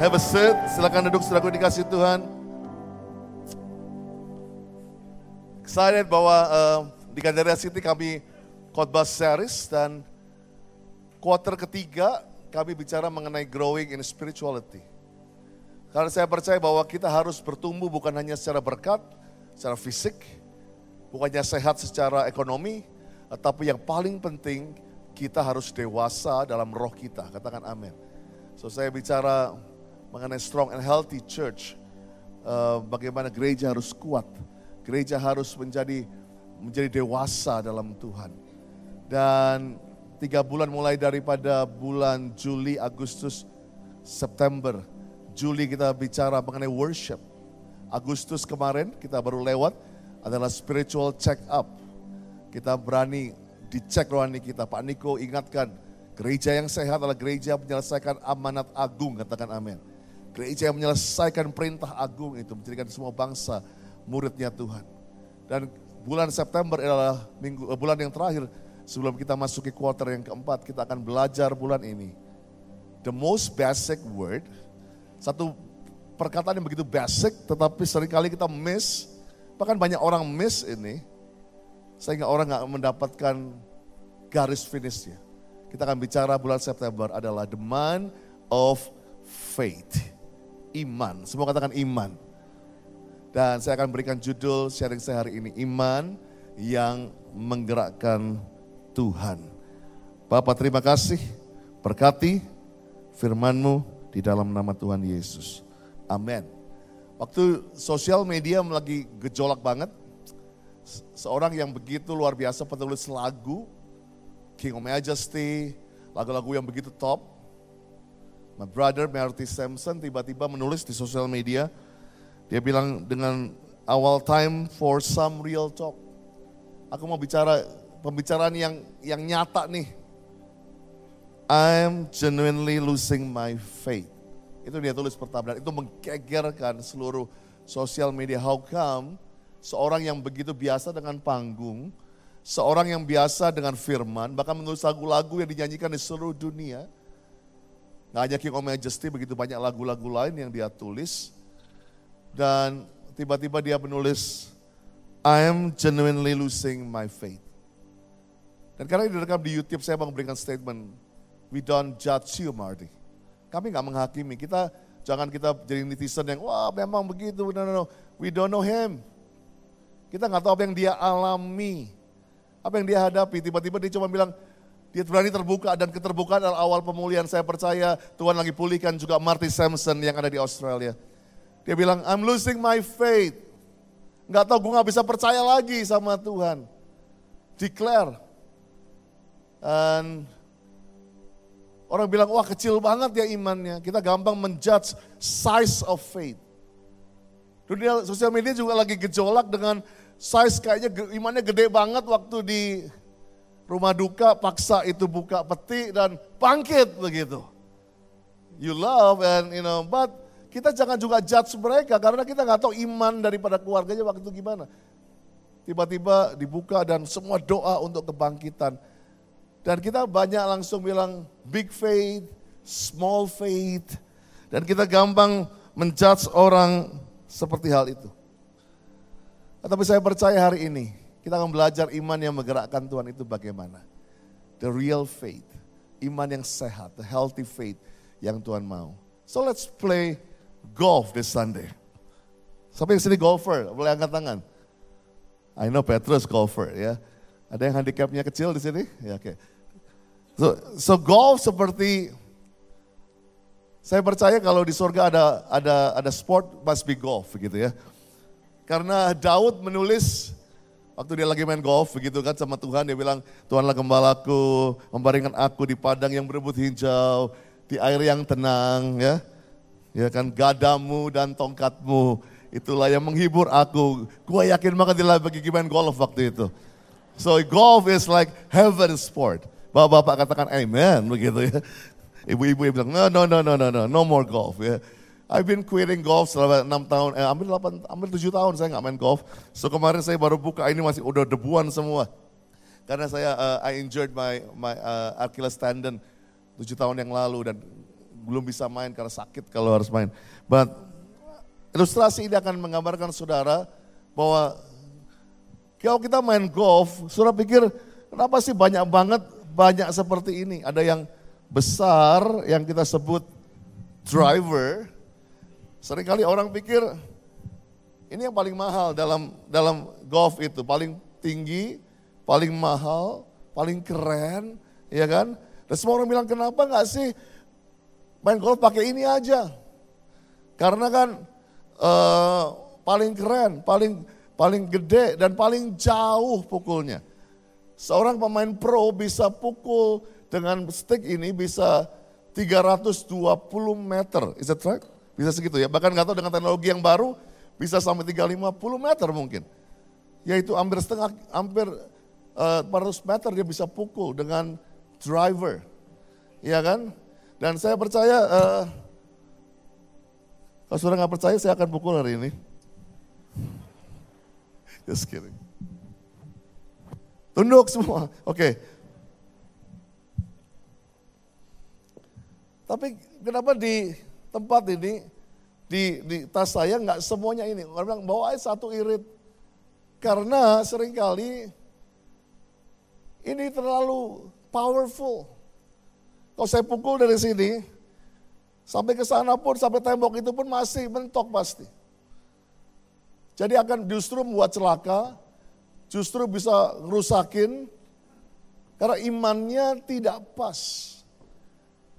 Have a seat, silakan duduk saudaraku dikasih Tuhan. Excited bahwa uh, di Gandaria City kami khotbah series dan quarter ketiga kami bicara mengenai growing in spirituality. Karena saya percaya bahwa kita harus bertumbuh bukan hanya secara berkat, secara fisik, bukannya sehat secara ekonomi, tetapi yang paling penting kita harus dewasa dalam roh kita. Katakan amin. So saya bicara mengenai strong and healthy church. Uh, bagaimana gereja harus kuat, gereja harus menjadi menjadi dewasa dalam Tuhan. Dan tiga bulan mulai daripada bulan Juli, Agustus, September. Juli kita bicara mengenai worship. Agustus kemarin kita baru lewat adalah spiritual check up. Kita berani dicek rohani kita. Pak Niko ingatkan, gereja yang sehat adalah gereja menyelesaikan amanat agung, katakan amin. Gereja yang menyelesaikan perintah agung itu menjadikan semua bangsa muridnya Tuhan. Dan bulan September adalah minggu eh, bulan yang terakhir sebelum kita masuki quarter yang keempat kita akan belajar bulan ini. The most basic word, satu perkataan yang begitu basic tetapi sering kali kita miss, bahkan banyak orang miss ini sehingga orang nggak mendapatkan garis finishnya. Kita akan bicara bulan September adalah the month of faith iman. Semua katakan iman. Dan saya akan berikan judul sharing saya hari ini, iman yang menggerakkan Tuhan. Bapak terima kasih, berkati firmanmu di dalam nama Tuhan Yesus. Amin. Waktu sosial media lagi gejolak banget, seorang yang begitu luar biasa penulis lagu, King of Majesty, lagu-lagu yang begitu top, My brother Marty Sampson tiba-tiba menulis di sosial media, dia bilang dengan awal time for some real talk. Aku mau bicara pembicaraan yang yang nyata nih. I'm genuinely losing my faith. Itu dia tulis pertama dan itu menggegerkan seluruh sosial media. How come seorang yang begitu biasa dengan panggung, seorang yang biasa dengan firman, bahkan menulis lagu-lagu yang dinyanyikan di seluruh dunia, Gak hanya King of Majesty, begitu banyak lagu-lagu lain yang dia tulis. Dan tiba-tiba dia menulis, I am genuinely losing my faith. Dan karena ini direkam di Youtube, saya mau memberikan statement, we don't judge you Marty. Kami gak menghakimi, kita jangan kita jadi netizen yang, wah memang begitu, no, no, no. we don't know him. Kita gak tahu apa yang dia alami, apa yang dia hadapi. Tiba-tiba dia cuma bilang, dia berani terbuka dan keterbukaan adalah awal pemulihan. Saya percaya Tuhan lagi pulihkan juga Marty Sampson yang ada di Australia. Dia bilang, I'm losing my faith. Gak tau gue gak bisa percaya lagi sama Tuhan. Declare. Dan orang bilang, wah kecil banget ya imannya. Kita gampang menjudge size of faith. Dunia sosial media juga lagi gejolak dengan size kayaknya imannya gede banget waktu di rumah duka paksa itu buka peti dan bangkit begitu. You love and you know, but kita jangan juga judge mereka karena kita nggak tahu iman daripada keluarganya waktu itu gimana. Tiba-tiba dibuka dan semua doa untuk kebangkitan. Dan kita banyak langsung bilang big faith, small faith. Dan kita gampang menjudge orang seperti hal itu. Tapi saya percaya hari ini kita akan belajar iman yang menggerakkan Tuhan itu bagaimana. The real faith, iman yang sehat, the healthy faith yang Tuhan mau. So let's play golf this Sunday. Siapa yang sini golfer? Boleh angkat tangan. I know Petrus golfer ya. Ada yang handicapnya kecil di sini? Ya oke. Okay. So, so golf seperti saya percaya kalau di surga ada ada ada sport must be golf gitu ya. Karena Daud menulis Waktu dia lagi main golf begitu kan sama Tuhan, dia bilang, Tuhanlah gembalaku, membaringkan aku di padang yang berebut hijau, di air yang tenang ya. Ya kan, gadamu dan tongkatmu, itulah yang menghibur aku. Gua yakin banget dia lagi main golf waktu itu. So golf is like heaven sport. Bapak-bapak katakan amen begitu ya. Ibu-ibu bilang, no, no, no, no, no, no, no more golf ya. I've been quitting golf selama 6 tahun, eh, hampir 8, hampir 7 tahun saya nggak main golf. So kemarin saya baru buka, ini masih udah debuan semua. Karena saya, uh, I enjoyed my, my uh, Achilles tendon 7 tahun yang lalu dan belum bisa main karena sakit kalau harus main. But ilustrasi ini akan menggambarkan saudara bahwa kalau kita main golf, saudara pikir kenapa sih banyak banget banyak seperti ini. Ada yang besar yang kita sebut driver. Seringkali orang pikir ini yang paling mahal dalam dalam golf itu, paling tinggi, paling mahal, paling keren, ya kan? Dan semua orang bilang kenapa nggak sih main golf pakai ini aja? Karena kan uh, paling keren, paling paling gede dan paling jauh pukulnya. Seorang pemain pro bisa pukul dengan stick ini bisa 320 meter. Is that right? Bisa segitu ya. Bahkan nggak tahu dengan teknologi yang baru bisa sampai 350 meter mungkin. Yaitu hampir setengah, hampir uh, eh, 400 meter dia bisa pukul dengan driver. Iya kan? Dan saya percaya, uh, kalau saudara nggak percaya saya akan pukul hari ini. Just kidding. Tunduk semua. Oke. Okay. Tapi kenapa di tempat ini, di, di tas saya nggak semuanya ini. Orang bilang bawa aja satu irit. Karena sering kali ini terlalu powerful. Kalau saya pukul dari sini, sampai ke sana pun, sampai tembok itu pun masih mentok pasti. Jadi akan justru membuat celaka, justru bisa rusakin, karena imannya tidak pas.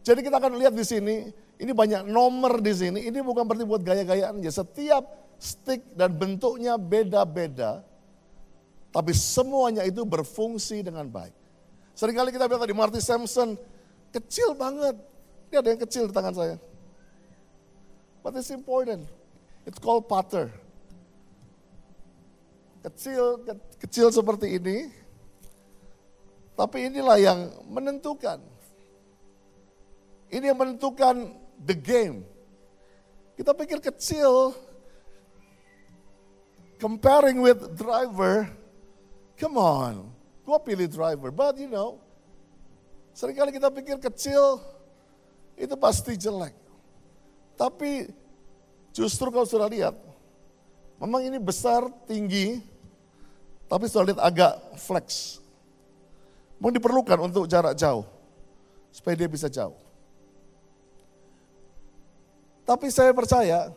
Jadi kita akan lihat di sini, ini banyak nomor di sini, ini bukan berarti buat gaya-gayaan aja. Setiap stick dan bentuknya beda-beda, tapi semuanya itu berfungsi dengan baik. Seringkali kita bilang tadi Marty Sampson, Kecil banget. Ini ada yang kecil di tangan saya. But it's important. It's called putter. Kecil, ke, kecil seperti ini. Tapi inilah yang menentukan. Ini yang menentukan the game. Kita pikir kecil, comparing with driver, come on, gua pilih driver. But you know, Seringkali kita pikir kecil itu pasti jelek. Tapi justru kalau sudah lihat, memang ini besar, tinggi, tapi sudah lihat agak flex. Memang diperlukan untuk jarak jauh, supaya dia bisa jauh. Tapi saya percaya,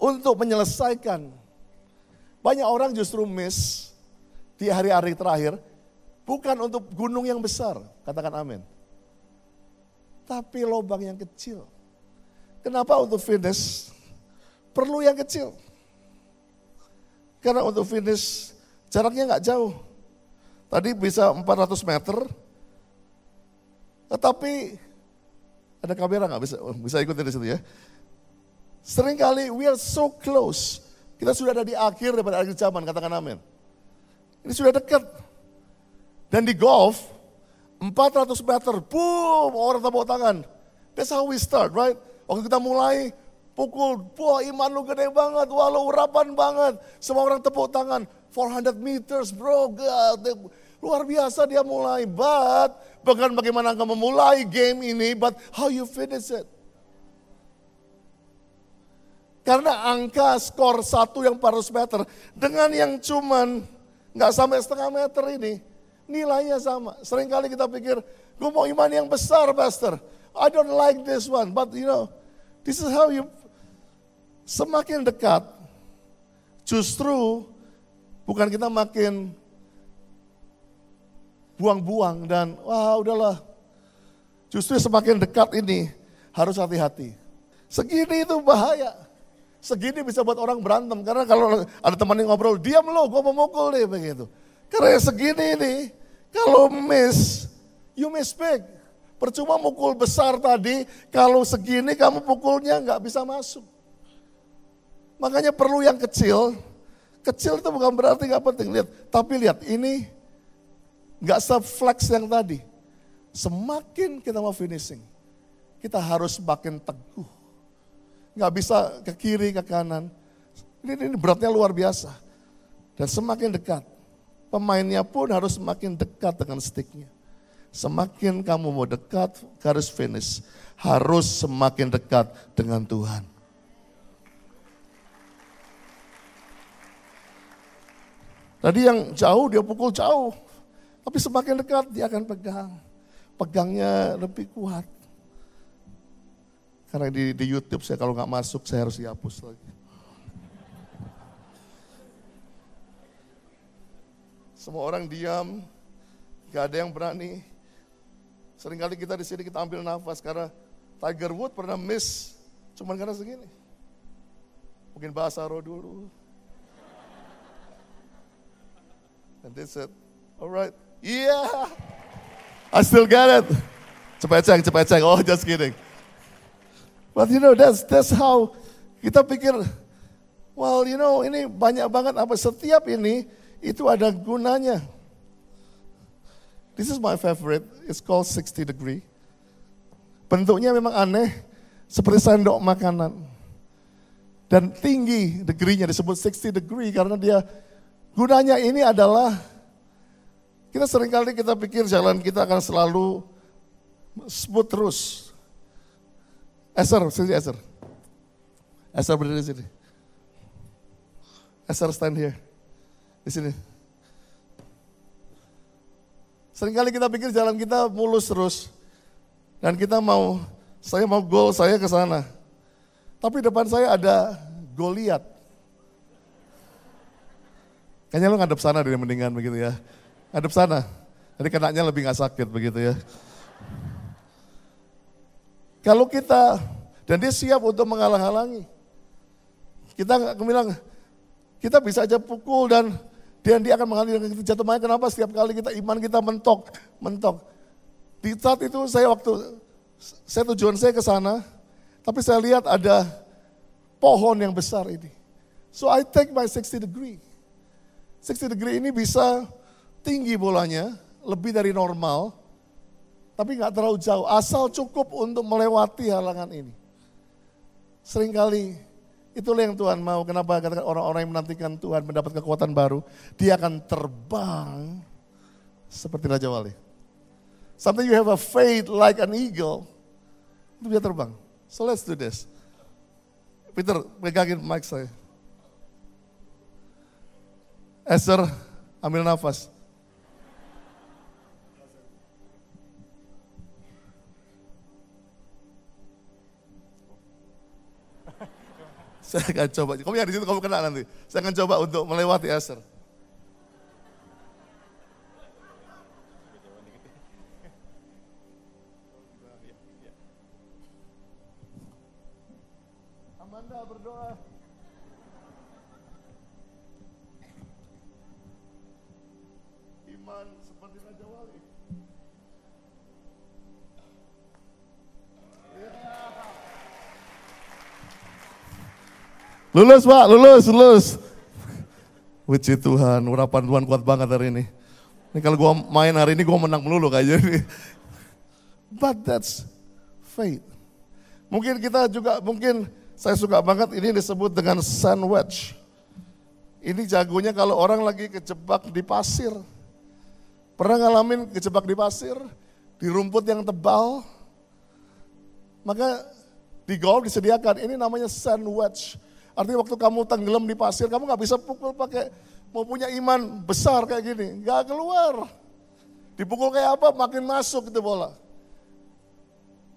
untuk menyelesaikan, banyak orang justru miss di hari-hari terakhir, Bukan untuk gunung yang besar, katakan amin. Tapi lubang yang kecil. Kenapa untuk finish perlu yang kecil? Karena untuk finish jaraknya nggak jauh. Tadi bisa 400 meter, tetapi ada kamera nggak bisa bisa ikut dari situ ya. Seringkali we are so close. Kita sudah ada di akhir daripada akhir zaman, katakan amin. Ini sudah dekat. Dan di golf, 400 meter, boom, orang tepuk tangan. That's how we start, right? Waktu kita mulai, pukul, wah iman lu gede banget, wah lu urapan banget. Semua orang tepuk tangan, 400 meters bro, God. Luar biasa dia mulai, but bukan bagaimana kamu memulai game ini, but how you finish it. Karena angka skor satu yang 400 meter dengan yang cuman nggak sampai setengah meter ini, nilainya sama. Seringkali kita pikir, gue mau iman yang besar, Pastor. I don't like this one, but you know, this is how you semakin dekat, justru bukan kita makin buang-buang dan wah udahlah. Justru semakin dekat ini harus hati-hati. Segini itu bahaya. Segini bisa buat orang berantem karena kalau ada teman yang ngobrol, diam lo, gue mau mukul deh begitu. Karena segini ini, kalau miss, you miss big. Percuma mukul besar tadi, kalau segini kamu pukulnya nggak bisa masuk. Makanya perlu yang kecil. Kecil itu bukan berarti nggak penting. Lihat, tapi lihat ini nggak se-flex yang tadi. Semakin kita mau finishing, kita harus makin teguh. Nggak bisa ke kiri, ke kanan. Ini, ini beratnya luar biasa. Dan semakin dekat, pemainnya pun harus semakin dekat dengan sticknya. semakin kamu mau dekat garis finish, harus semakin dekat dengan Tuhan. Tadi yang jauh dia pukul jauh, tapi semakin dekat dia akan pegang. Pegangnya lebih kuat. Karena di, di YouTube saya kalau nggak masuk saya harus dihapus lagi. Semua orang diam, gak ada yang berani. Seringkali kita di sini kita ambil nafas karena Tiger Wood pernah miss, cuman karena segini. Mungkin bahasa roh dulu. And they said, alright, yeah, I still get it. Cepat cek. Oh, just kidding. But you know, that's that's how kita pikir, well, you know, ini banyak banget apa setiap ini itu ada gunanya. This is my favorite. It's called 60 degree. Bentuknya memang aneh, seperti sendok makanan. Dan tinggi degree-nya disebut 60 degree karena dia gunanya ini adalah kita sering kali kita pikir jalan kita akan selalu smooth terus. Eser, sini Eser. Eser berdiri di sini. Eser stand here. Di sini. Seringkali kita pikir jalan kita mulus terus. Dan kita mau, saya mau goal saya ke sana. Tapi depan saya ada Goliat. Kayaknya lo ngadep sana dari mendingan begitu ya. Ngadep sana. Jadi kenanya lebih gak sakit begitu ya. Kalau kita, dan dia siap untuk menghalang-halangi. Kita nggak bilang, kita bisa aja pukul dan dan dia akan mengalir kita jatuh mayat. Kenapa setiap kali kita iman kita mentok, mentok. Di saat itu saya waktu saya tujuan saya ke sana, tapi saya lihat ada pohon yang besar ini. So I take my 60 degree. 60 degree ini bisa tinggi bolanya, lebih dari normal, tapi nggak terlalu jauh. Asal cukup untuk melewati halangan ini. Seringkali Itulah yang Tuhan mau. Kenapa katakan orang-orang yang menantikan Tuhan mendapat kekuatan baru, dia akan terbang seperti Raja Wali. Something you have a faith like an eagle, itu dia terbang. So let's do this. Peter, pegangin mic saya. Esther, ambil nafas. Saya akan coba. Kamu yang di situ kamu kena nanti. Saya akan coba untuk melewati Esther. Lulus pak, lulus, lulus. Puji Tuhan, urapan Tuhan kuat banget hari ini. Ini kalau gue main hari ini gue menang melulu kayaknya ini. But that's faith. Mungkin kita juga, mungkin saya suka banget ini disebut dengan sandwich. Ini jagonya kalau orang lagi kejebak di pasir. Pernah ngalamin kejebak di pasir? Di rumput yang tebal? Maka di golf disediakan, ini namanya sandwich Artinya waktu kamu tenggelam di pasir, kamu nggak bisa pukul pakai mau punya iman besar kayak gini, nggak keluar. Dipukul kayak apa, makin masuk itu bola.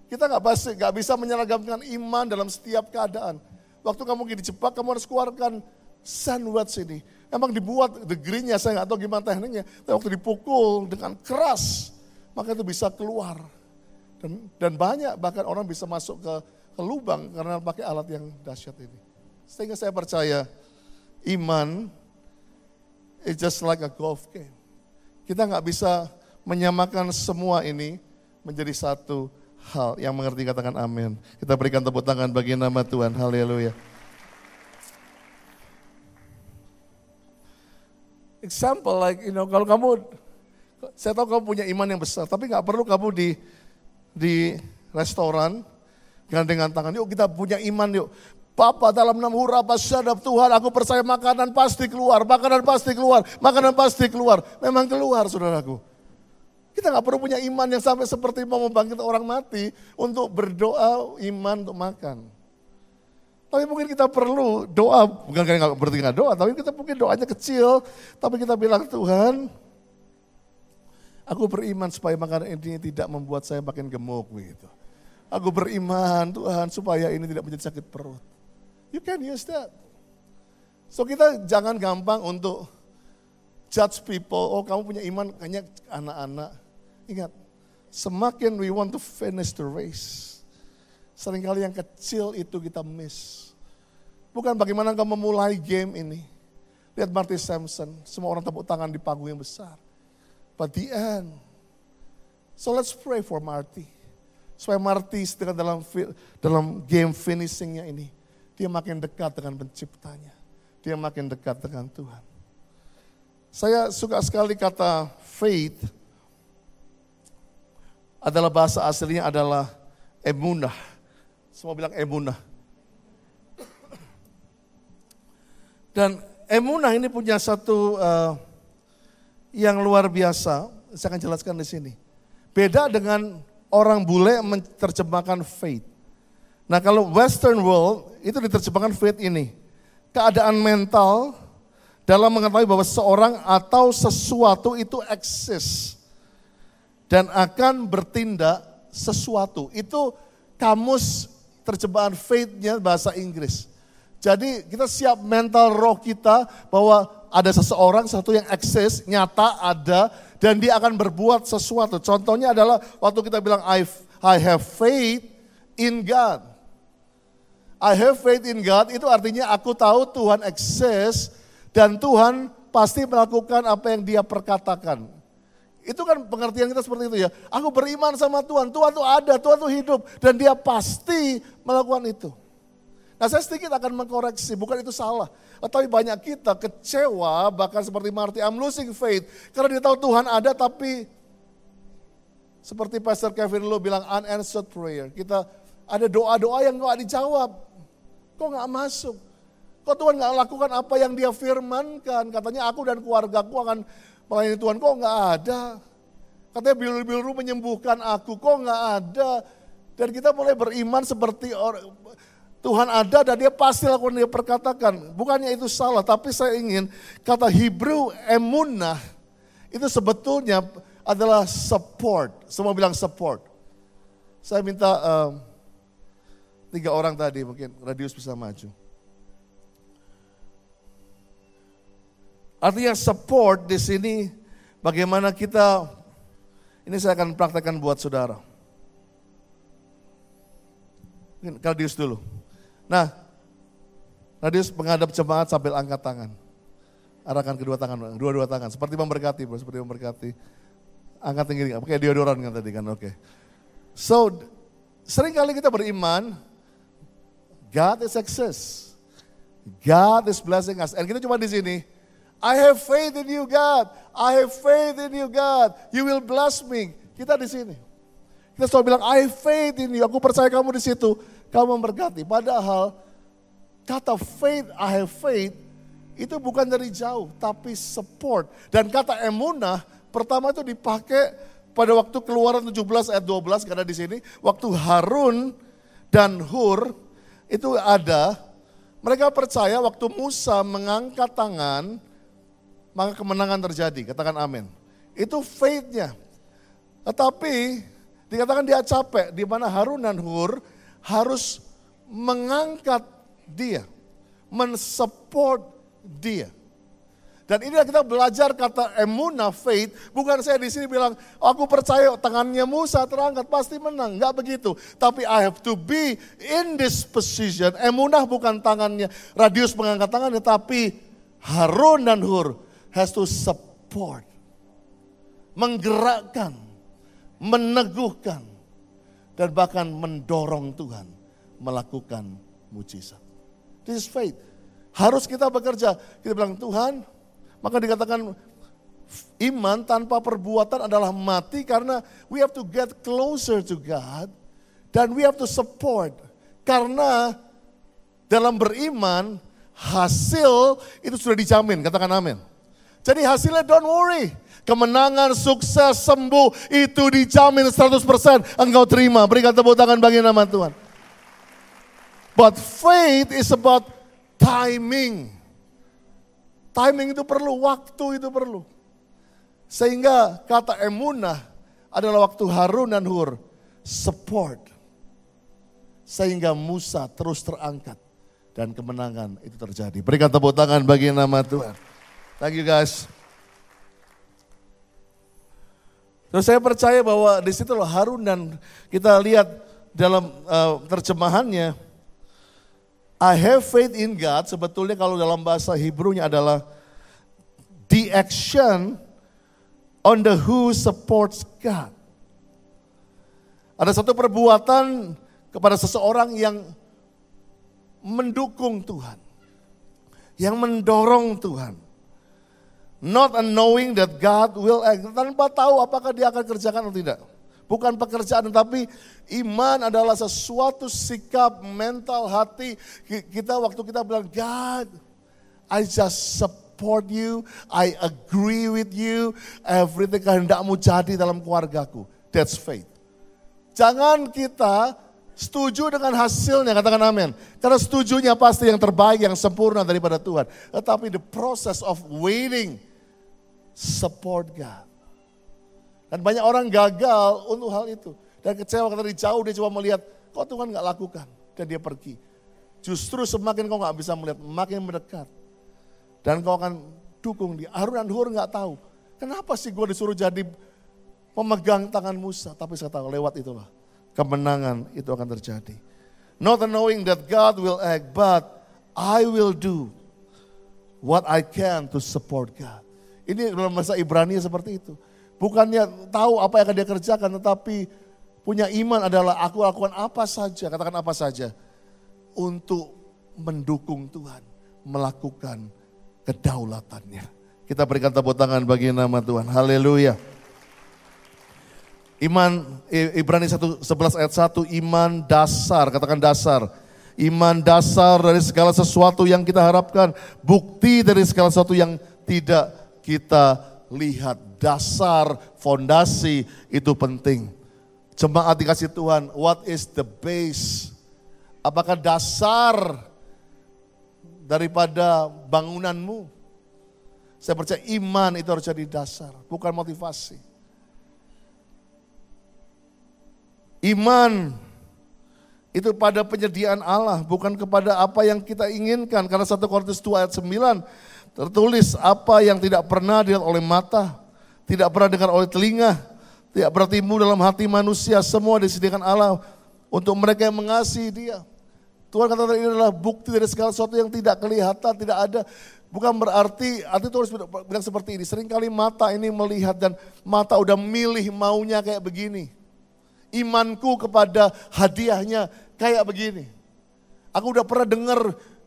Kita nggak pasti nggak bisa menyeragamkan iman dalam setiap keadaan. Waktu kamu di dijebak, kamu harus keluarkan sandwich ini. Emang dibuat degree-nya, saya nggak tahu gimana tekniknya. Tapi waktu dipukul dengan keras, maka itu bisa keluar. Dan, dan banyak bahkan orang bisa masuk ke, ke lubang karena pakai alat yang dahsyat ini. Sehingga saya percaya iman is just like a golf game. Kita nggak bisa menyamakan semua ini menjadi satu hal. Yang mengerti katakan amin. Kita berikan tepuk tangan bagi nama Tuhan. Haleluya. Example like you know kalau kamu saya tahu kamu punya iman yang besar, tapi nggak perlu kamu di di restoran dengan tangan, yuk kita punya iman yuk. Bapak dalam nama huraba syadab Tuhan aku percaya makanan pasti keluar, makanan pasti keluar, makanan pasti keluar. Memang keluar saudaraku. Kita nggak perlu punya iman yang sampai seperti mau membangkit orang mati untuk berdoa iman untuk makan. Tapi mungkin kita perlu doa, bukan nggak berarti nggak doa, tapi kita mungkin doanya kecil, tapi kita bilang Tuhan, aku beriman supaya makanan ini tidak membuat saya makin gemuk begitu. Aku beriman Tuhan supaya ini tidak menjadi sakit perut. You can use that. So kita jangan gampang untuk judge people, oh kamu punya iman hanya anak-anak. Ingat, semakin we want to finish the race, sering kali yang kecil itu kita miss. Bukan bagaimana engkau memulai game ini. Lihat Marty Sampson, semua orang tepuk tangan di panggung yang besar. But the end. So let's pray for Marty. Supaya Marty dalam dalam game finishingnya ini, dia makin dekat dengan penciptanya. Dia makin dekat dengan Tuhan. Saya suka sekali kata faith adalah bahasa aslinya adalah emunah. Semua bilang emunah. Dan emunah ini punya satu uh, yang luar biasa. Saya akan jelaskan di sini. Beda dengan orang bule menerjemahkan faith. Nah kalau Western world itu diterjemahkan faith ini. Keadaan mental dalam mengetahui bahwa seorang atau sesuatu itu eksis dan akan bertindak sesuatu. Itu kamus terjemahan faith-nya bahasa Inggris. Jadi kita siap mental roh kita bahwa ada seseorang satu yang eksis, nyata ada dan dia akan berbuat sesuatu. Contohnya adalah waktu kita bilang I, I have faith in God. I have faith in God itu artinya aku tahu Tuhan eksis dan Tuhan pasti melakukan apa yang dia perkatakan. Itu kan pengertian kita seperti itu ya. Aku beriman sama Tuhan, Tuhan itu ada, Tuhan itu hidup. Dan dia pasti melakukan itu. Nah saya sedikit akan mengkoreksi, bukan itu salah. Tapi banyak kita kecewa, bahkan seperti Marty, I'm losing faith. Karena dia tahu Tuhan ada tapi seperti Pastor Kevin lo bilang unanswered prayer. Kita ada doa-doa yang gak dijawab. Kok gak masuk? Kok Tuhan nggak lakukan apa yang dia firmankan? Katanya aku dan keluargaku akan melayani Tuhan. Kok nggak ada? Katanya biru-biru menyembuhkan aku. Kok nggak ada? Dan kita mulai beriman seperti orang, Tuhan ada dan dia pasti lakukan dia perkatakan. Bukannya itu salah, tapi saya ingin kata Hebrew emunah itu sebetulnya adalah support. Semua bilang support. Saya minta um, tiga orang tadi mungkin radius bisa maju. Artinya support di sini bagaimana kita ini saya akan praktekkan buat saudara. Kaldius dulu. Nah, Radius menghadap jemaat sambil angkat tangan. Arahkan kedua tangan, dua-dua tangan. Seperti memberkati, bro. seperti memberkati. Angkat tinggi, pakai deodoran kan tadi kan, oke. Okay. So, sering kali kita beriman, God is success. God is blessing us. And kita cuma di sini, I have faith in you God. I have faith in you God. You will bless me. Kita di sini. Kita selalu bilang, I have faith in you. Aku percaya kamu di situ. Kamu memberkati. Padahal kata faith, I have faith, itu bukan dari jauh, tapi support. Dan kata emunah, pertama itu dipakai pada waktu keluaran 17 ayat 12, karena di sini, waktu Harun dan Hur itu ada, mereka percaya waktu Musa mengangkat tangan, maka kemenangan terjadi. Katakan amin. Itu faith-nya. Tetapi dikatakan dia capek, di mana Harun dan Hur harus mengangkat dia, mensupport dia. Dan inilah kita belajar kata emuna faith, bukan saya di sini bilang, aku percaya tangannya Musa terangkat pasti menang, enggak begitu. Tapi I have to be in this position. Emunah bukan tangannya, radius mengangkat tangannya, tapi Harun dan Hur has to support, menggerakkan, meneguhkan, dan bahkan mendorong Tuhan melakukan mujizat. This is faith. Harus kita bekerja. Kita bilang Tuhan, maka dikatakan iman tanpa perbuatan adalah mati karena we have to get closer to God dan we have to support. Karena dalam beriman hasil itu sudah dijamin, katakan amin. Jadi hasilnya don't worry. Kemenangan, sukses, sembuh itu dijamin 100% engkau terima. Berikan tepuk tangan bagi nama Tuhan. But faith is about timing. Timing itu perlu, waktu itu perlu. Sehingga kata emunah adalah waktu Harun dan Hur support. Sehingga Musa terus terangkat dan kemenangan itu terjadi. Berikan tepuk tangan bagi nama Tuhan. Thank you guys. Terus saya percaya bahwa di situ loh Harun dan kita lihat dalam uh, terjemahannya I have faith in God sebetulnya kalau dalam bahasa Hebrew-nya adalah the action on the who supports God. Ada satu perbuatan kepada seseorang yang mendukung Tuhan. Yang mendorong Tuhan. Not knowing that God will act. Tanpa tahu apakah dia akan kerjakan atau tidak. Bukan pekerjaan, tapi iman adalah sesuatu sikap mental hati. Kita waktu kita bilang, God, I just support you, I agree with you, everything kehendakmu jadi dalam keluargaku. That's faith. Jangan kita setuju dengan hasilnya, katakan amin. Karena setujunya pasti yang terbaik, yang sempurna daripada Tuhan. Tetapi the process of waiting, support God. Dan banyak orang gagal untuk hal itu. Dan kecewa karena dari jauh dia cuma melihat, kok Tuhan gak lakukan. Dan dia pergi. Justru semakin kau gak bisa melihat, makin mendekat. Dan kau akan dukung dia. Harun dan Hur gak tahu. Kenapa sih gue disuruh jadi memegang tangan Musa. Tapi saya tahu lewat itulah. Kemenangan itu akan terjadi. Not knowing that God will act, but I will do what I can to support God. Ini dalam bahasa Ibrani seperti itu. Bukannya tahu apa yang akan dia kerjakan, tetapi punya iman adalah aku lakukan apa saja, katakan apa saja. Untuk mendukung Tuhan, melakukan kedaulatannya. Kita berikan tepuk tangan bagi nama Tuhan. Haleluya. Iman Ibrani 1, 11 ayat 1, iman dasar, katakan dasar. Iman dasar dari segala sesuatu yang kita harapkan, bukti dari segala sesuatu yang tidak kita lihat. Dasar, fondasi itu penting. Jemaat dikasih Tuhan, what is the base? Apakah dasar daripada bangunanmu? Saya percaya iman itu harus jadi dasar, bukan motivasi. Iman itu pada penyediaan Allah, bukan kepada apa yang kita inginkan. Karena 1 Korintus 2 ayat 9 tertulis apa yang tidak pernah dilihat oleh mata, tidak pernah dengar oleh telinga, tidak pernah timbul dalam hati manusia, semua disediakan Allah untuk mereka yang mengasihi dia. Tuhan kata ini adalah bukti dari segala sesuatu yang tidak kelihatan, tidak ada. Bukan berarti, arti itu harus bilang seperti ini. Seringkali mata ini melihat dan mata udah milih maunya kayak begini. Imanku kepada hadiahnya kayak begini. Aku udah pernah dengar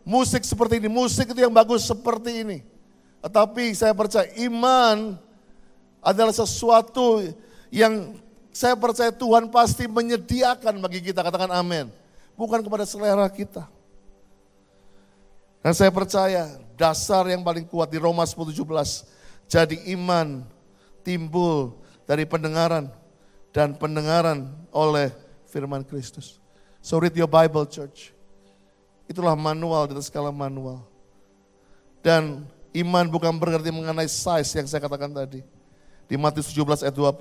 musik seperti ini, musik itu yang bagus seperti ini. Tetapi saya percaya iman adalah sesuatu yang saya percaya Tuhan pasti menyediakan bagi kita, katakan amin. Bukan kepada selera kita. Dan saya percaya dasar yang paling kuat di Roma 10:17 jadi iman timbul dari pendengaran dan pendengaran oleh firman Kristus. So read your Bible church. Itulah manual di atas skala manual. Dan iman bukan berarti mengenai size yang saya katakan tadi. Di Matius 17 ayat 20.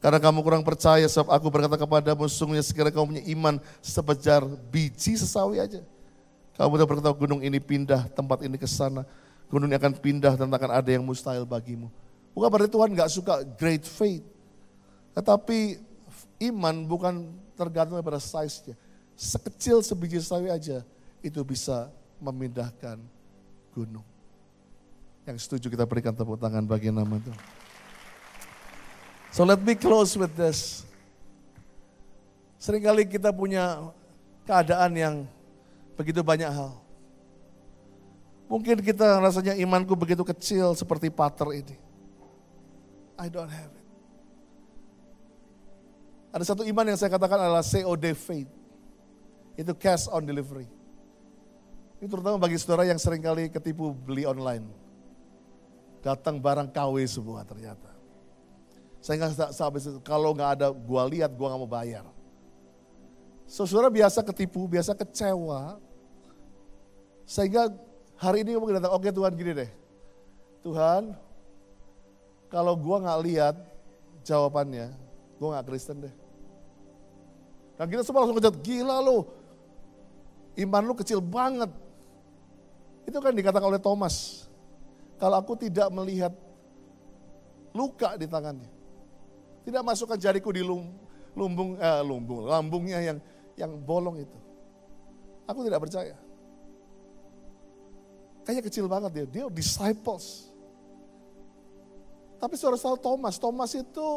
Karena kamu kurang percaya sebab aku berkata kepadamu sungguhnya sekiranya kamu punya iman sebejar biji sesawi aja. Kamu sudah berkata gunung ini pindah, tempat ini ke sana. Gunung ini akan pindah dan akan ada yang mustahil bagimu. Bukan berarti Tuhan gak suka great faith. Tetapi iman bukan tergantung pada size-nya sekecil sebiji sawi aja itu bisa memindahkan gunung. Yang setuju kita berikan tepuk tangan bagi nama itu. So let me close with this. Seringkali kita punya keadaan yang begitu banyak hal. Mungkin kita rasanya imanku begitu kecil seperti pater ini. I don't have it. Ada satu iman yang saya katakan adalah COD faith itu cash on delivery. Ini terutama bagi saudara yang sering kali ketipu beli online. Datang barang KW semua ternyata. Saya nggak sampai kalau nggak ada gua lihat gua nggak mau bayar. Saudara biasa ketipu, biasa kecewa. Sehingga hari ini mungkin datang, oke Tuhan gini deh. Tuhan, kalau gua nggak lihat jawabannya, gua nggak Kristen deh. Dan kita semua langsung kejat, gila lo, iman lu kecil banget. Itu kan dikatakan oleh Thomas. Kalau aku tidak melihat luka di tangannya. Tidak masukkan jariku di lumbung, eh, lumbung, lambungnya yang yang bolong itu. Aku tidak percaya. Kayaknya kecil banget dia, dia disciples. Tapi suara tahu Thomas, Thomas itu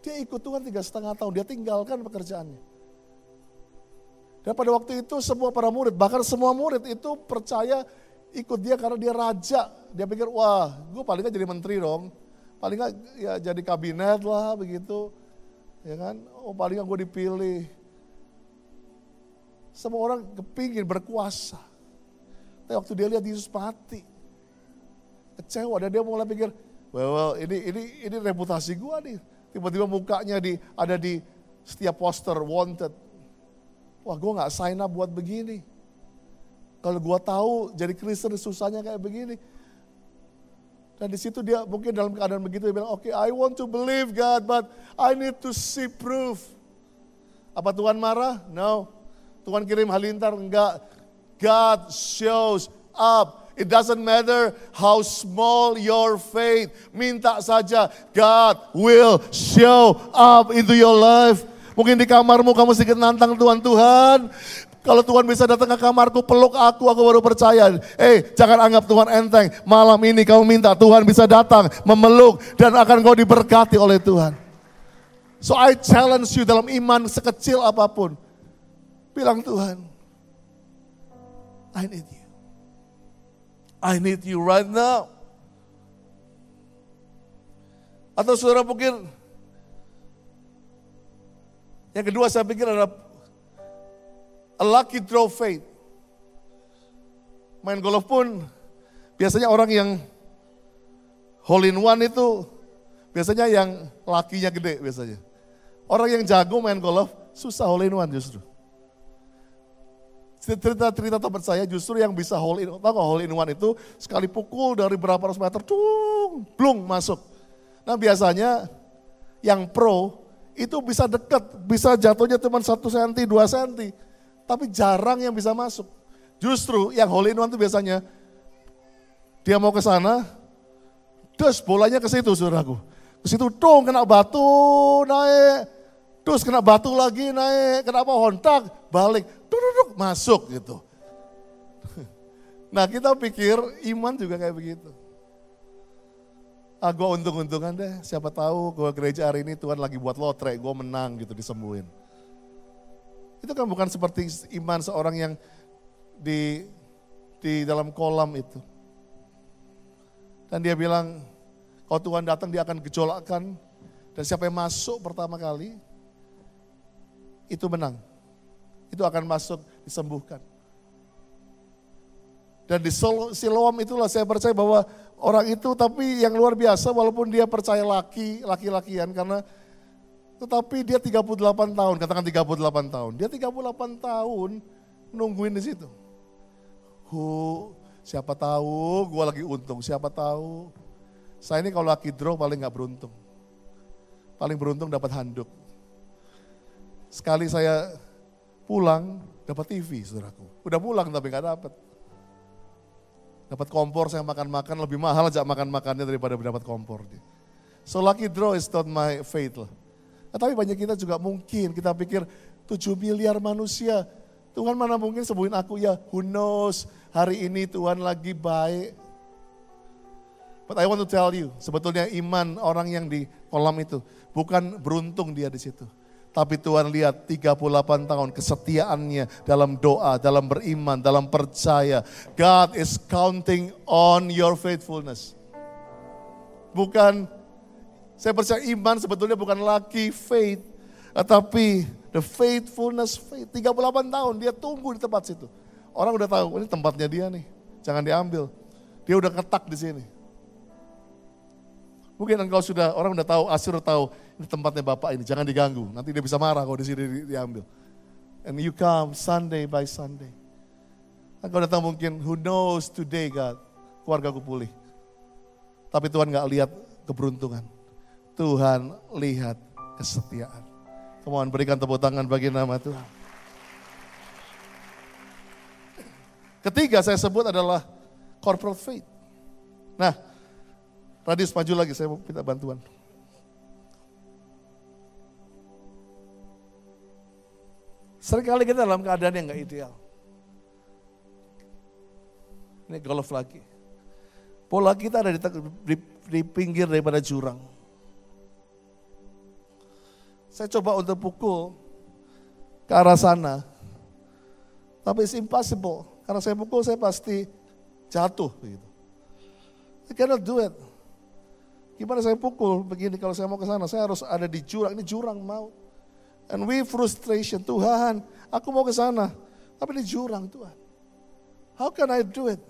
dia ikut Tuhan tiga setengah tahun, dia tinggalkan pekerjaannya. Dan pada waktu itu semua para murid, bahkan semua murid itu percaya ikut dia karena dia raja. Dia pikir, wah gue paling gak jadi menteri dong. Paling gak ya jadi kabinet lah begitu ya kan? Oh paling gue dipilih. Semua orang kepingin berkuasa. Tapi waktu dia lihat Yesus mati, kecewa dan dia mulai pikir, well, well ini ini ini reputasi gue nih. Tiba-tiba mukanya di ada di setiap poster wanted. Wah gue nggak sign up buat begini. Kalau gue tahu jadi Kristen susahnya kayak begini. Dan di situ dia mungkin dalam keadaan begitu dia bilang, oke okay, I want to believe God, but I need to see proof. Apa Tuhan marah? No. Tuhan kirim halintar? Enggak. God shows up. It doesn't matter how small your faith. Minta saja, God will show up into your life. Mungkin di kamarmu kamu sedikit nantang Tuhan, Tuhan kalau Tuhan bisa datang ke kamarku, peluk aku, aku baru percaya. Eh, jangan anggap Tuhan enteng. Malam ini kamu minta Tuhan bisa datang, memeluk, dan akan kau diberkati oleh Tuhan. So I challenge you dalam iman sekecil apa pun. Bilang Tuhan, I need you. I need you right now. Atau saudara mungkin, yang kedua saya pikir adalah A lucky draw faith. Main golf pun biasanya orang yang hole in one itu biasanya yang lakinya gede biasanya. Orang yang jago main golf susah hole in one justru. Cerita-cerita tempat saya justru yang bisa hole in, tahu hole in one itu sekali pukul dari berapa ratus meter, cung, blung masuk. Nah biasanya yang pro itu bisa dekat, bisa jatuhnya cuma satu senti, dua senti tapi jarang yang bisa masuk. Justru yang holy in one itu biasanya dia mau ke sana, terus bolanya ke situ saudaraku. Ke situ dong kena batu naik, terus kena batu lagi naik, kena pohon tak balik, duduk masuk gitu. Nah kita pikir iman juga kayak begitu. Ah gue untung-untungan deh, siapa tahu gue gereja hari ini Tuhan lagi buat lotre, gue menang gitu disembuhin. Itu kan bukan seperti iman seorang yang di di dalam kolam itu. Dan dia bilang, kalau Tuhan datang dia akan gejolakkan. Dan siapa yang masuk pertama kali, itu menang. Itu akan masuk disembuhkan. Dan di Siloam itulah saya percaya bahwa orang itu tapi yang luar biasa walaupun dia percaya laki, laki-lakian karena tetapi dia 38 tahun, katakan 38 tahun. Dia 38 tahun nungguin di situ. Hu, siapa tahu gue lagi untung, siapa tahu. Saya ini kalau lagi draw paling gak beruntung. Paling beruntung dapat handuk. Sekali saya pulang dapat TV saudaraku. Udah pulang tapi gak dapat. Dapat kompor saya makan-makan lebih mahal aja makan-makannya daripada dapat kompor. So lucky draw is not my fate lah. Nah, tapi banyak kita juga mungkin, kita pikir 7 miliar manusia, Tuhan mana mungkin sembuhin aku ya, who knows, hari ini Tuhan lagi baik. But I want to tell you, sebetulnya iman orang yang di kolam itu, bukan beruntung dia di situ. Tapi Tuhan lihat 38 tahun kesetiaannya dalam doa, dalam beriman, dalam percaya. God is counting on your faithfulness. Bukan saya percaya iman sebetulnya bukan lagi faith, tetapi the faithfulness faith. 38 tahun dia tunggu di tempat situ. Orang udah tahu, ini tempatnya dia nih, jangan diambil. Dia udah ketak di sini. Mungkin engkau sudah, orang udah tahu, Asir tahu, ini tempatnya Bapak ini, jangan diganggu. Nanti dia bisa marah kalau di sini di, diambil. And you come Sunday by Sunday. Engkau datang mungkin, who knows today God, keluarga aku pulih. Tapi Tuhan gak lihat keberuntungan. Tuhan lihat kesetiaan. Kemohon berikan tepuk tangan bagi nama Tuhan. Ketiga saya sebut adalah corporate faith. Nah, radius maju lagi, saya mau minta bantuan. Seringkali kita dalam keadaan yang gak ideal. Ini golf lagi. Pola kita ada di, di, di pinggir daripada jurang. Saya coba untuk pukul ke arah sana. Tapi it's impossible. Karena saya pukul saya pasti jatuh begitu. I cannot do it. Gimana saya pukul begini kalau saya mau ke sana, saya harus ada di jurang, ini jurang mau. And we frustration, Tuhan, aku mau ke sana, tapi ini jurang Tuhan. How can I do it?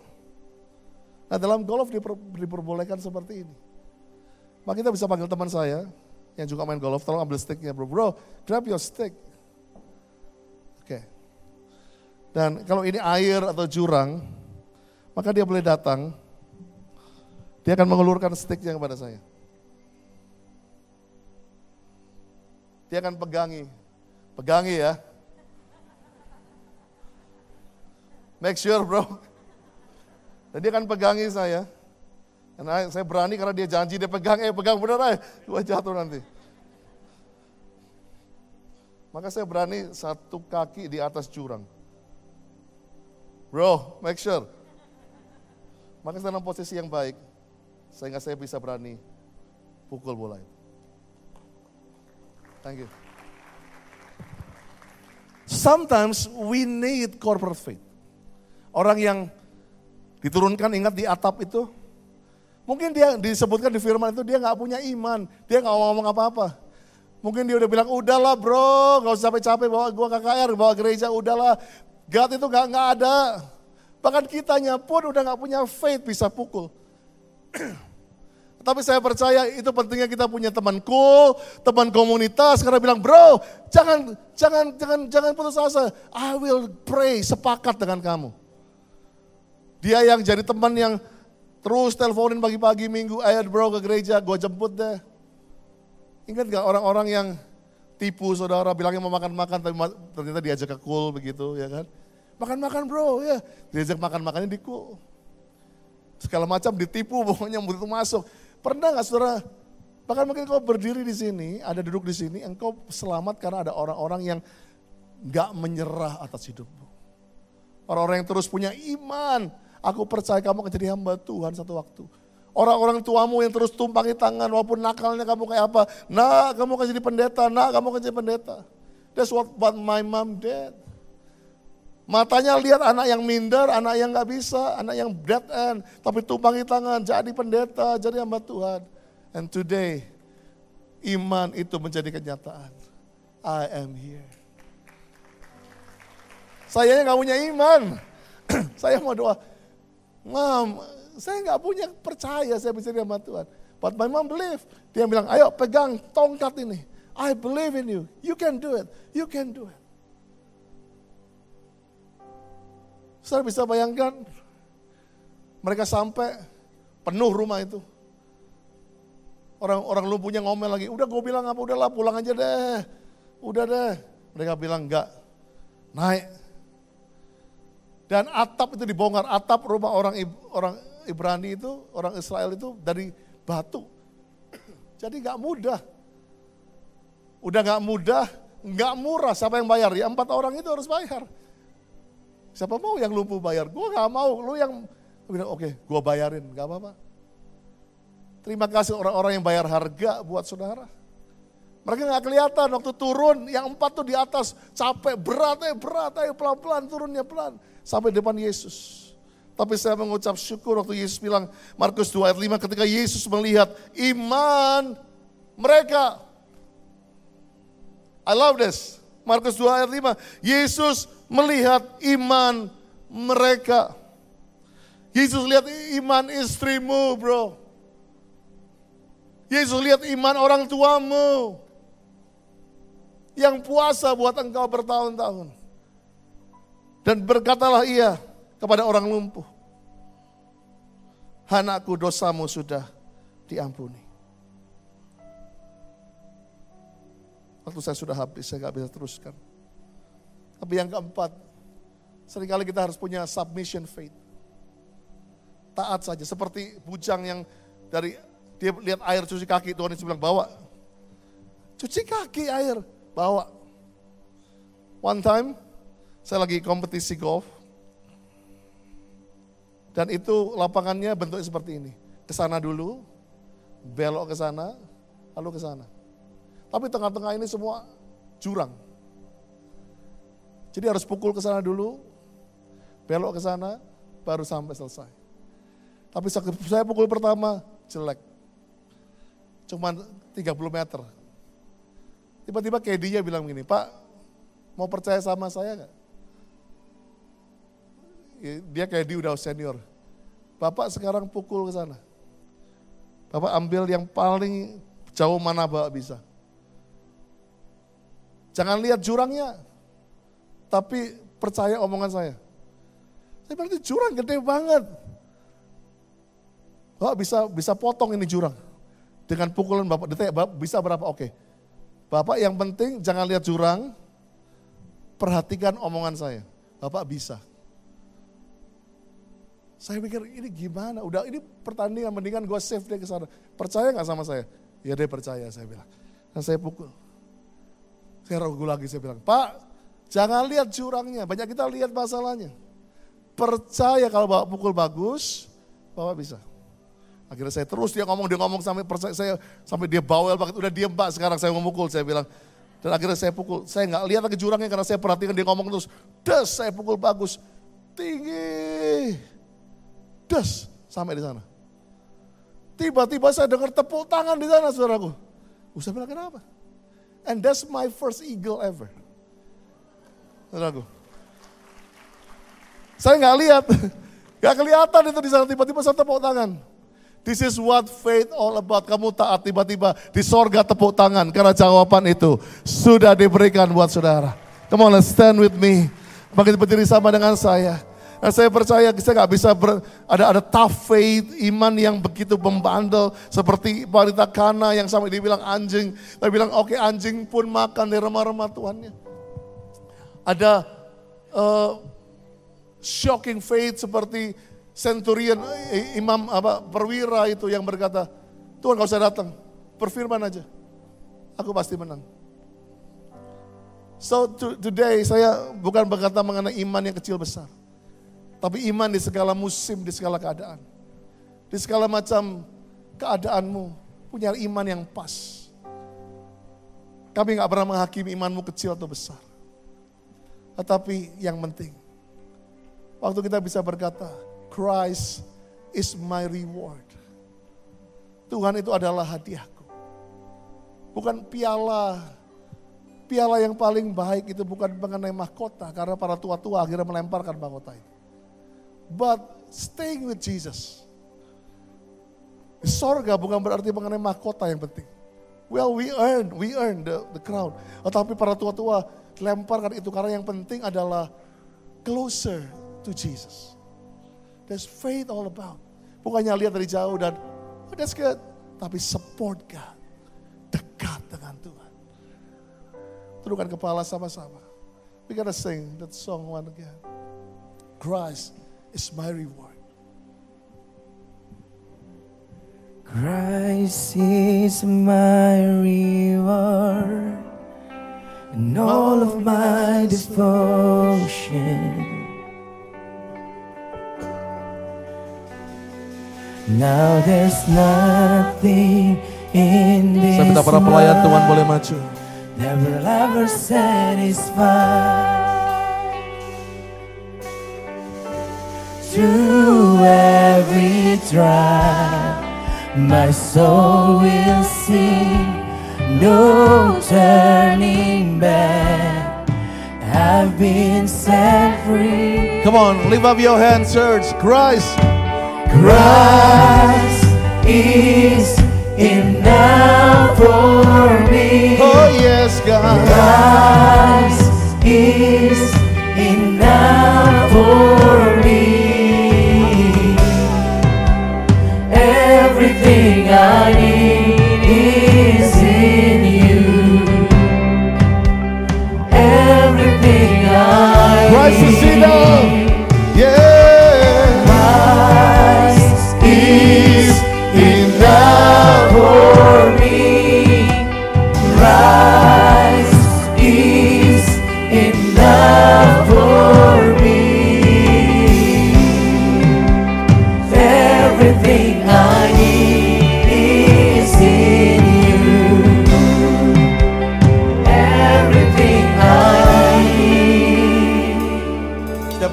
Nah dalam golf diper, diperbolehkan seperti ini. Maka kita bisa panggil teman saya yang juga main golf, tolong ambil sticknya bro. Bro, grab your stick. Oke. Okay. Dan kalau ini air atau jurang, maka dia boleh datang. Dia akan mengulurkan sticknya kepada saya. Dia akan pegangi. Pegangi ya. Make sure bro. Dan dia akan pegangi saya. Karena saya berani karena dia janji dia pegang, eh pegang bener aja. Gua jatuh nanti. Maka saya berani satu kaki di atas jurang. Bro, make sure. Maka saya dalam posisi yang baik. Sehingga saya bisa berani pukul bola itu. Thank you. Sometimes we need corporate faith. Orang yang Diturunkan ingat di atap itu. Mungkin dia disebutkan di firman itu dia nggak punya iman. Dia nggak ngomong apa-apa. Mungkin dia udah bilang, udahlah bro, nggak usah capek-capek bawa gua KKR, bawa gereja, udahlah. God itu nggak nggak ada. Bahkan kitanya pun udah nggak punya faith bisa pukul. Tapi saya percaya itu pentingnya kita punya teman cool, teman komunitas karena bilang, "Bro, jangan jangan jangan jangan putus asa. I will pray sepakat dengan kamu." Dia yang jadi teman yang terus teleponin pagi-pagi minggu, ayo bro ke gereja, gue jemput deh. Ingat gak orang-orang yang tipu saudara, bilangnya mau makan-makan, tapi ternyata diajak ke cool begitu ya kan. Makan-makan bro, ya. Diajak makan-makannya di cool. Segala macam ditipu, pokoknya begitu masuk. Pernah gak saudara, bahkan mungkin kau berdiri di sini, ada duduk di sini, engkau selamat karena ada orang-orang yang gak menyerah atas hidupmu. Orang-orang yang terus punya iman, Aku percaya kamu akan jadi hamba Tuhan satu waktu. Orang-orang tuamu yang terus tumpangi tangan walaupun nakalnya kamu kayak apa. Nah kamu akan jadi pendeta, nah kamu akan jadi pendeta. That's what, what my mom did. Matanya lihat anak yang minder, anak yang gak bisa, anak yang dead end. Tapi tumpangi tangan, jadi pendeta, jadi hamba Tuhan. And today, iman itu menjadi kenyataan. I am here. Saya gak punya iman. Saya mau doa, Mam, saya nggak punya percaya saya bisa sama Tuhan. But my mom believe. Dia bilang, ayo pegang tongkat ini. I believe in you. You can do it. You can do it. Saya bisa bayangkan mereka sampai penuh rumah itu. Orang-orang lumpuhnya ngomel lagi, udah gue bilang apa, udahlah pulang aja deh. Udah deh. Mereka bilang enggak, naik dan atap itu dibongkar, atap rumah orang orang Ibrani itu, orang Israel itu dari batu. Jadi nggak mudah. Udah nggak mudah, nggak murah. Siapa yang bayar? Ya empat orang itu harus bayar. Siapa mau yang lumpuh bayar? Gue nggak mau. Lu yang oke, okay, gue bayarin, nggak apa-apa. Terima kasih orang-orang yang bayar harga buat saudara. Mereka nggak kelihatan waktu turun, yang empat tuh di atas capek, berat, eh berat, ayo pelan-pelan turunnya pelan sampai depan Yesus. Tapi saya mengucap syukur waktu Yesus bilang, Markus 2 ayat 5, ketika Yesus melihat iman mereka. I love this. Markus 2 ayat 5, Yesus melihat iman mereka. Yesus lihat iman istrimu, bro. Yesus lihat iman orang tuamu. Yang puasa buat engkau bertahun-tahun. Dan berkatalah ia kepada orang lumpuh. Anakku dosamu sudah diampuni. Waktu saya sudah habis, saya gak bisa teruskan. Tapi yang keempat, sering kali kita harus punya submission faith. Taat saja, seperti bujang yang dari dia lihat air cuci kaki, Tuhan Yesus bilang bawa. Cuci kaki air, bawa. One time, saya lagi kompetisi golf. Dan itu lapangannya bentuknya seperti ini. Ke sana dulu, belok ke sana, lalu ke sana. Tapi tengah-tengah ini semua jurang. Jadi harus pukul ke sana dulu, belok ke sana, baru sampai selesai. Tapi saya pukul pertama jelek. Cuman 30 meter. Tiba-tiba KD-nya bilang begini, Pak mau percaya sama saya nggak? Dia KD udah senior. Bapak sekarang pukul ke sana. Bapak ambil yang paling jauh mana Bapak bisa. Jangan lihat jurangnya, tapi percaya omongan saya. Saya berarti jurang gede banget. Bapak bisa bisa potong ini jurang. Dengan pukulan Bapak, detik Bapak bisa berapa? Oke. Bapak yang penting jangan lihat jurang, perhatikan omongan saya. Bapak bisa. Saya pikir ini gimana? Udah ini pertandingan mendingan gue save dia ke sana. Percaya nggak sama saya? Ya dia percaya saya bilang. Dan saya pukul. Saya ragu lagi saya bilang, Pak Jangan lihat jurangnya, banyak kita lihat masalahnya. Percaya kalau bawa pukul bagus, bawa bisa. Akhirnya saya terus dia ngomong, dia ngomong sampai percaya saya sampai dia bawel banget, udah diem pak sekarang saya mau mukul, saya bilang. Dan akhirnya saya pukul, saya nggak lihat lagi jurangnya karena saya perhatikan dia ngomong terus, des saya pukul bagus, tinggi, des sampai di sana. Tiba-tiba saya dengar tepuk tangan di sana saudaraku. Saya bilang kenapa? And that's my first eagle ever. Saudaraku. Saya nggak lihat, nggak kelihatan itu di sana tiba-tiba saya tepuk tangan. This is what faith all about. Kamu taat tiba-tiba di sorga tepuk tangan karena jawaban itu sudah diberikan buat saudara. Come on, let's stand with me. Bagi berdiri sama dengan saya. Dan saya percaya saya nggak bisa ber, ada ada tough faith, iman yang begitu membandel seperti wanita kana yang sampai dibilang anjing. Tapi bilang oke okay, anjing pun makan dari remah-remah tuannya ada uh, shocking faith seperti centurion eh, imam apa perwira itu yang berkata, Tuhan kalau saya datang, berfirman aja, aku pasti menang. So to, today saya bukan berkata mengenai iman yang kecil besar, tapi iman di segala musim, di segala keadaan, di segala macam keadaanmu punya iman yang pas. Kami nggak pernah menghakimi imanmu kecil atau besar. Tetapi yang penting, waktu kita bisa berkata, Christ is my reward. Tuhan itu adalah hadiahku. Bukan piala, piala yang paling baik itu bukan mengenai mahkota, karena para tua-tua akhirnya melemparkan mahkota itu. But staying with Jesus. Sorga bukan berarti mengenai mahkota yang penting. Well, we earn, we earn the, the crown. Tetapi para tua-tua lemparkan itu karena yang penting adalah closer to Jesus. That's faith all about. Bukannya lihat dari jauh dan oh, that's good, tapi support God. Dekat dengan Tuhan. Tundukkan kepala sama-sama. We gotta sing that song one again. Christ is my reward. Christ is my reward and all of my devotion. Now there's nothing in this Saya minta para pelayan Tuhan boleh maju. Never ever satisfied. Through every trial, my soul will sing no turning back. I've been set free. Come on, lift up your hands, church. Christ Christ is enough for me. Oh yes, God. Christ is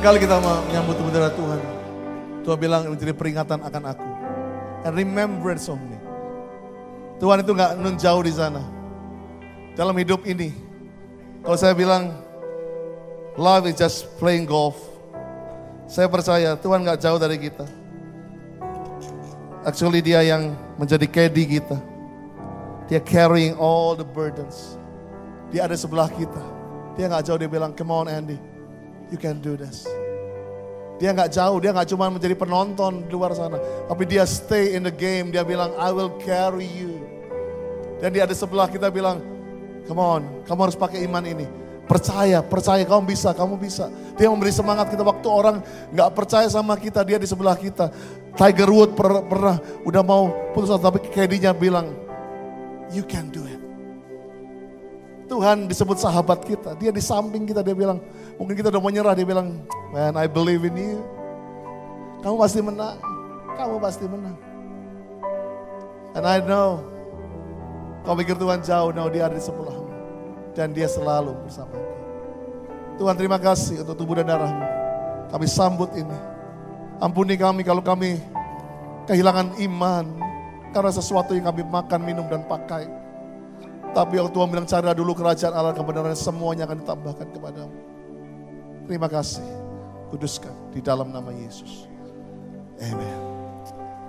Setiap kali kita menyambut bendera Tuhan, Tuhan bilang menjadi peringatan akan aku. And remembrance of me. Tuhan itu nggak nun jauh di sana. Dalam hidup ini, kalau saya bilang life is just playing golf, saya percaya Tuhan nggak jauh dari kita. Actually dia yang menjadi caddy kita. Dia carrying all the burdens. Dia ada sebelah kita. Dia nggak jauh dia bilang, come on Andy, you can do this. Dia nggak jauh, dia nggak cuma menjadi penonton di luar sana, tapi dia stay in the game. Dia bilang, I will carry you. Dan dia ada sebelah kita bilang, come on, kamu harus pakai iman ini. Percaya, percaya, kamu bisa, kamu bisa. Dia memberi semangat kita waktu orang nggak percaya sama kita, dia di sebelah kita. Tiger Wood per- pernah udah mau putus asa, tapi Kedinya bilang, you can do it. Tuhan disebut sahabat kita. Dia di samping kita, dia bilang, mungkin kita udah mau nyerah, dia bilang, man I believe in you. Kamu pasti menang. Kamu pasti menang. And I know, kau pikir Tuhan jauh, no dia ada di sebelahmu. Dan dia selalu bersama engkau. Tuhan terima kasih untuk tubuh dan darahmu. Kami sambut ini. Ampuni kami kalau kami kehilangan iman. Karena sesuatu yang kami makan, minum, dan pakai. Tapi yang Tuhan bilang carilah dulu kerajaan Allah kebenaran semuanya akan ditambahkan kepadamu. Terima kasih. Kuduskan di dalam nama Yesus. Amen.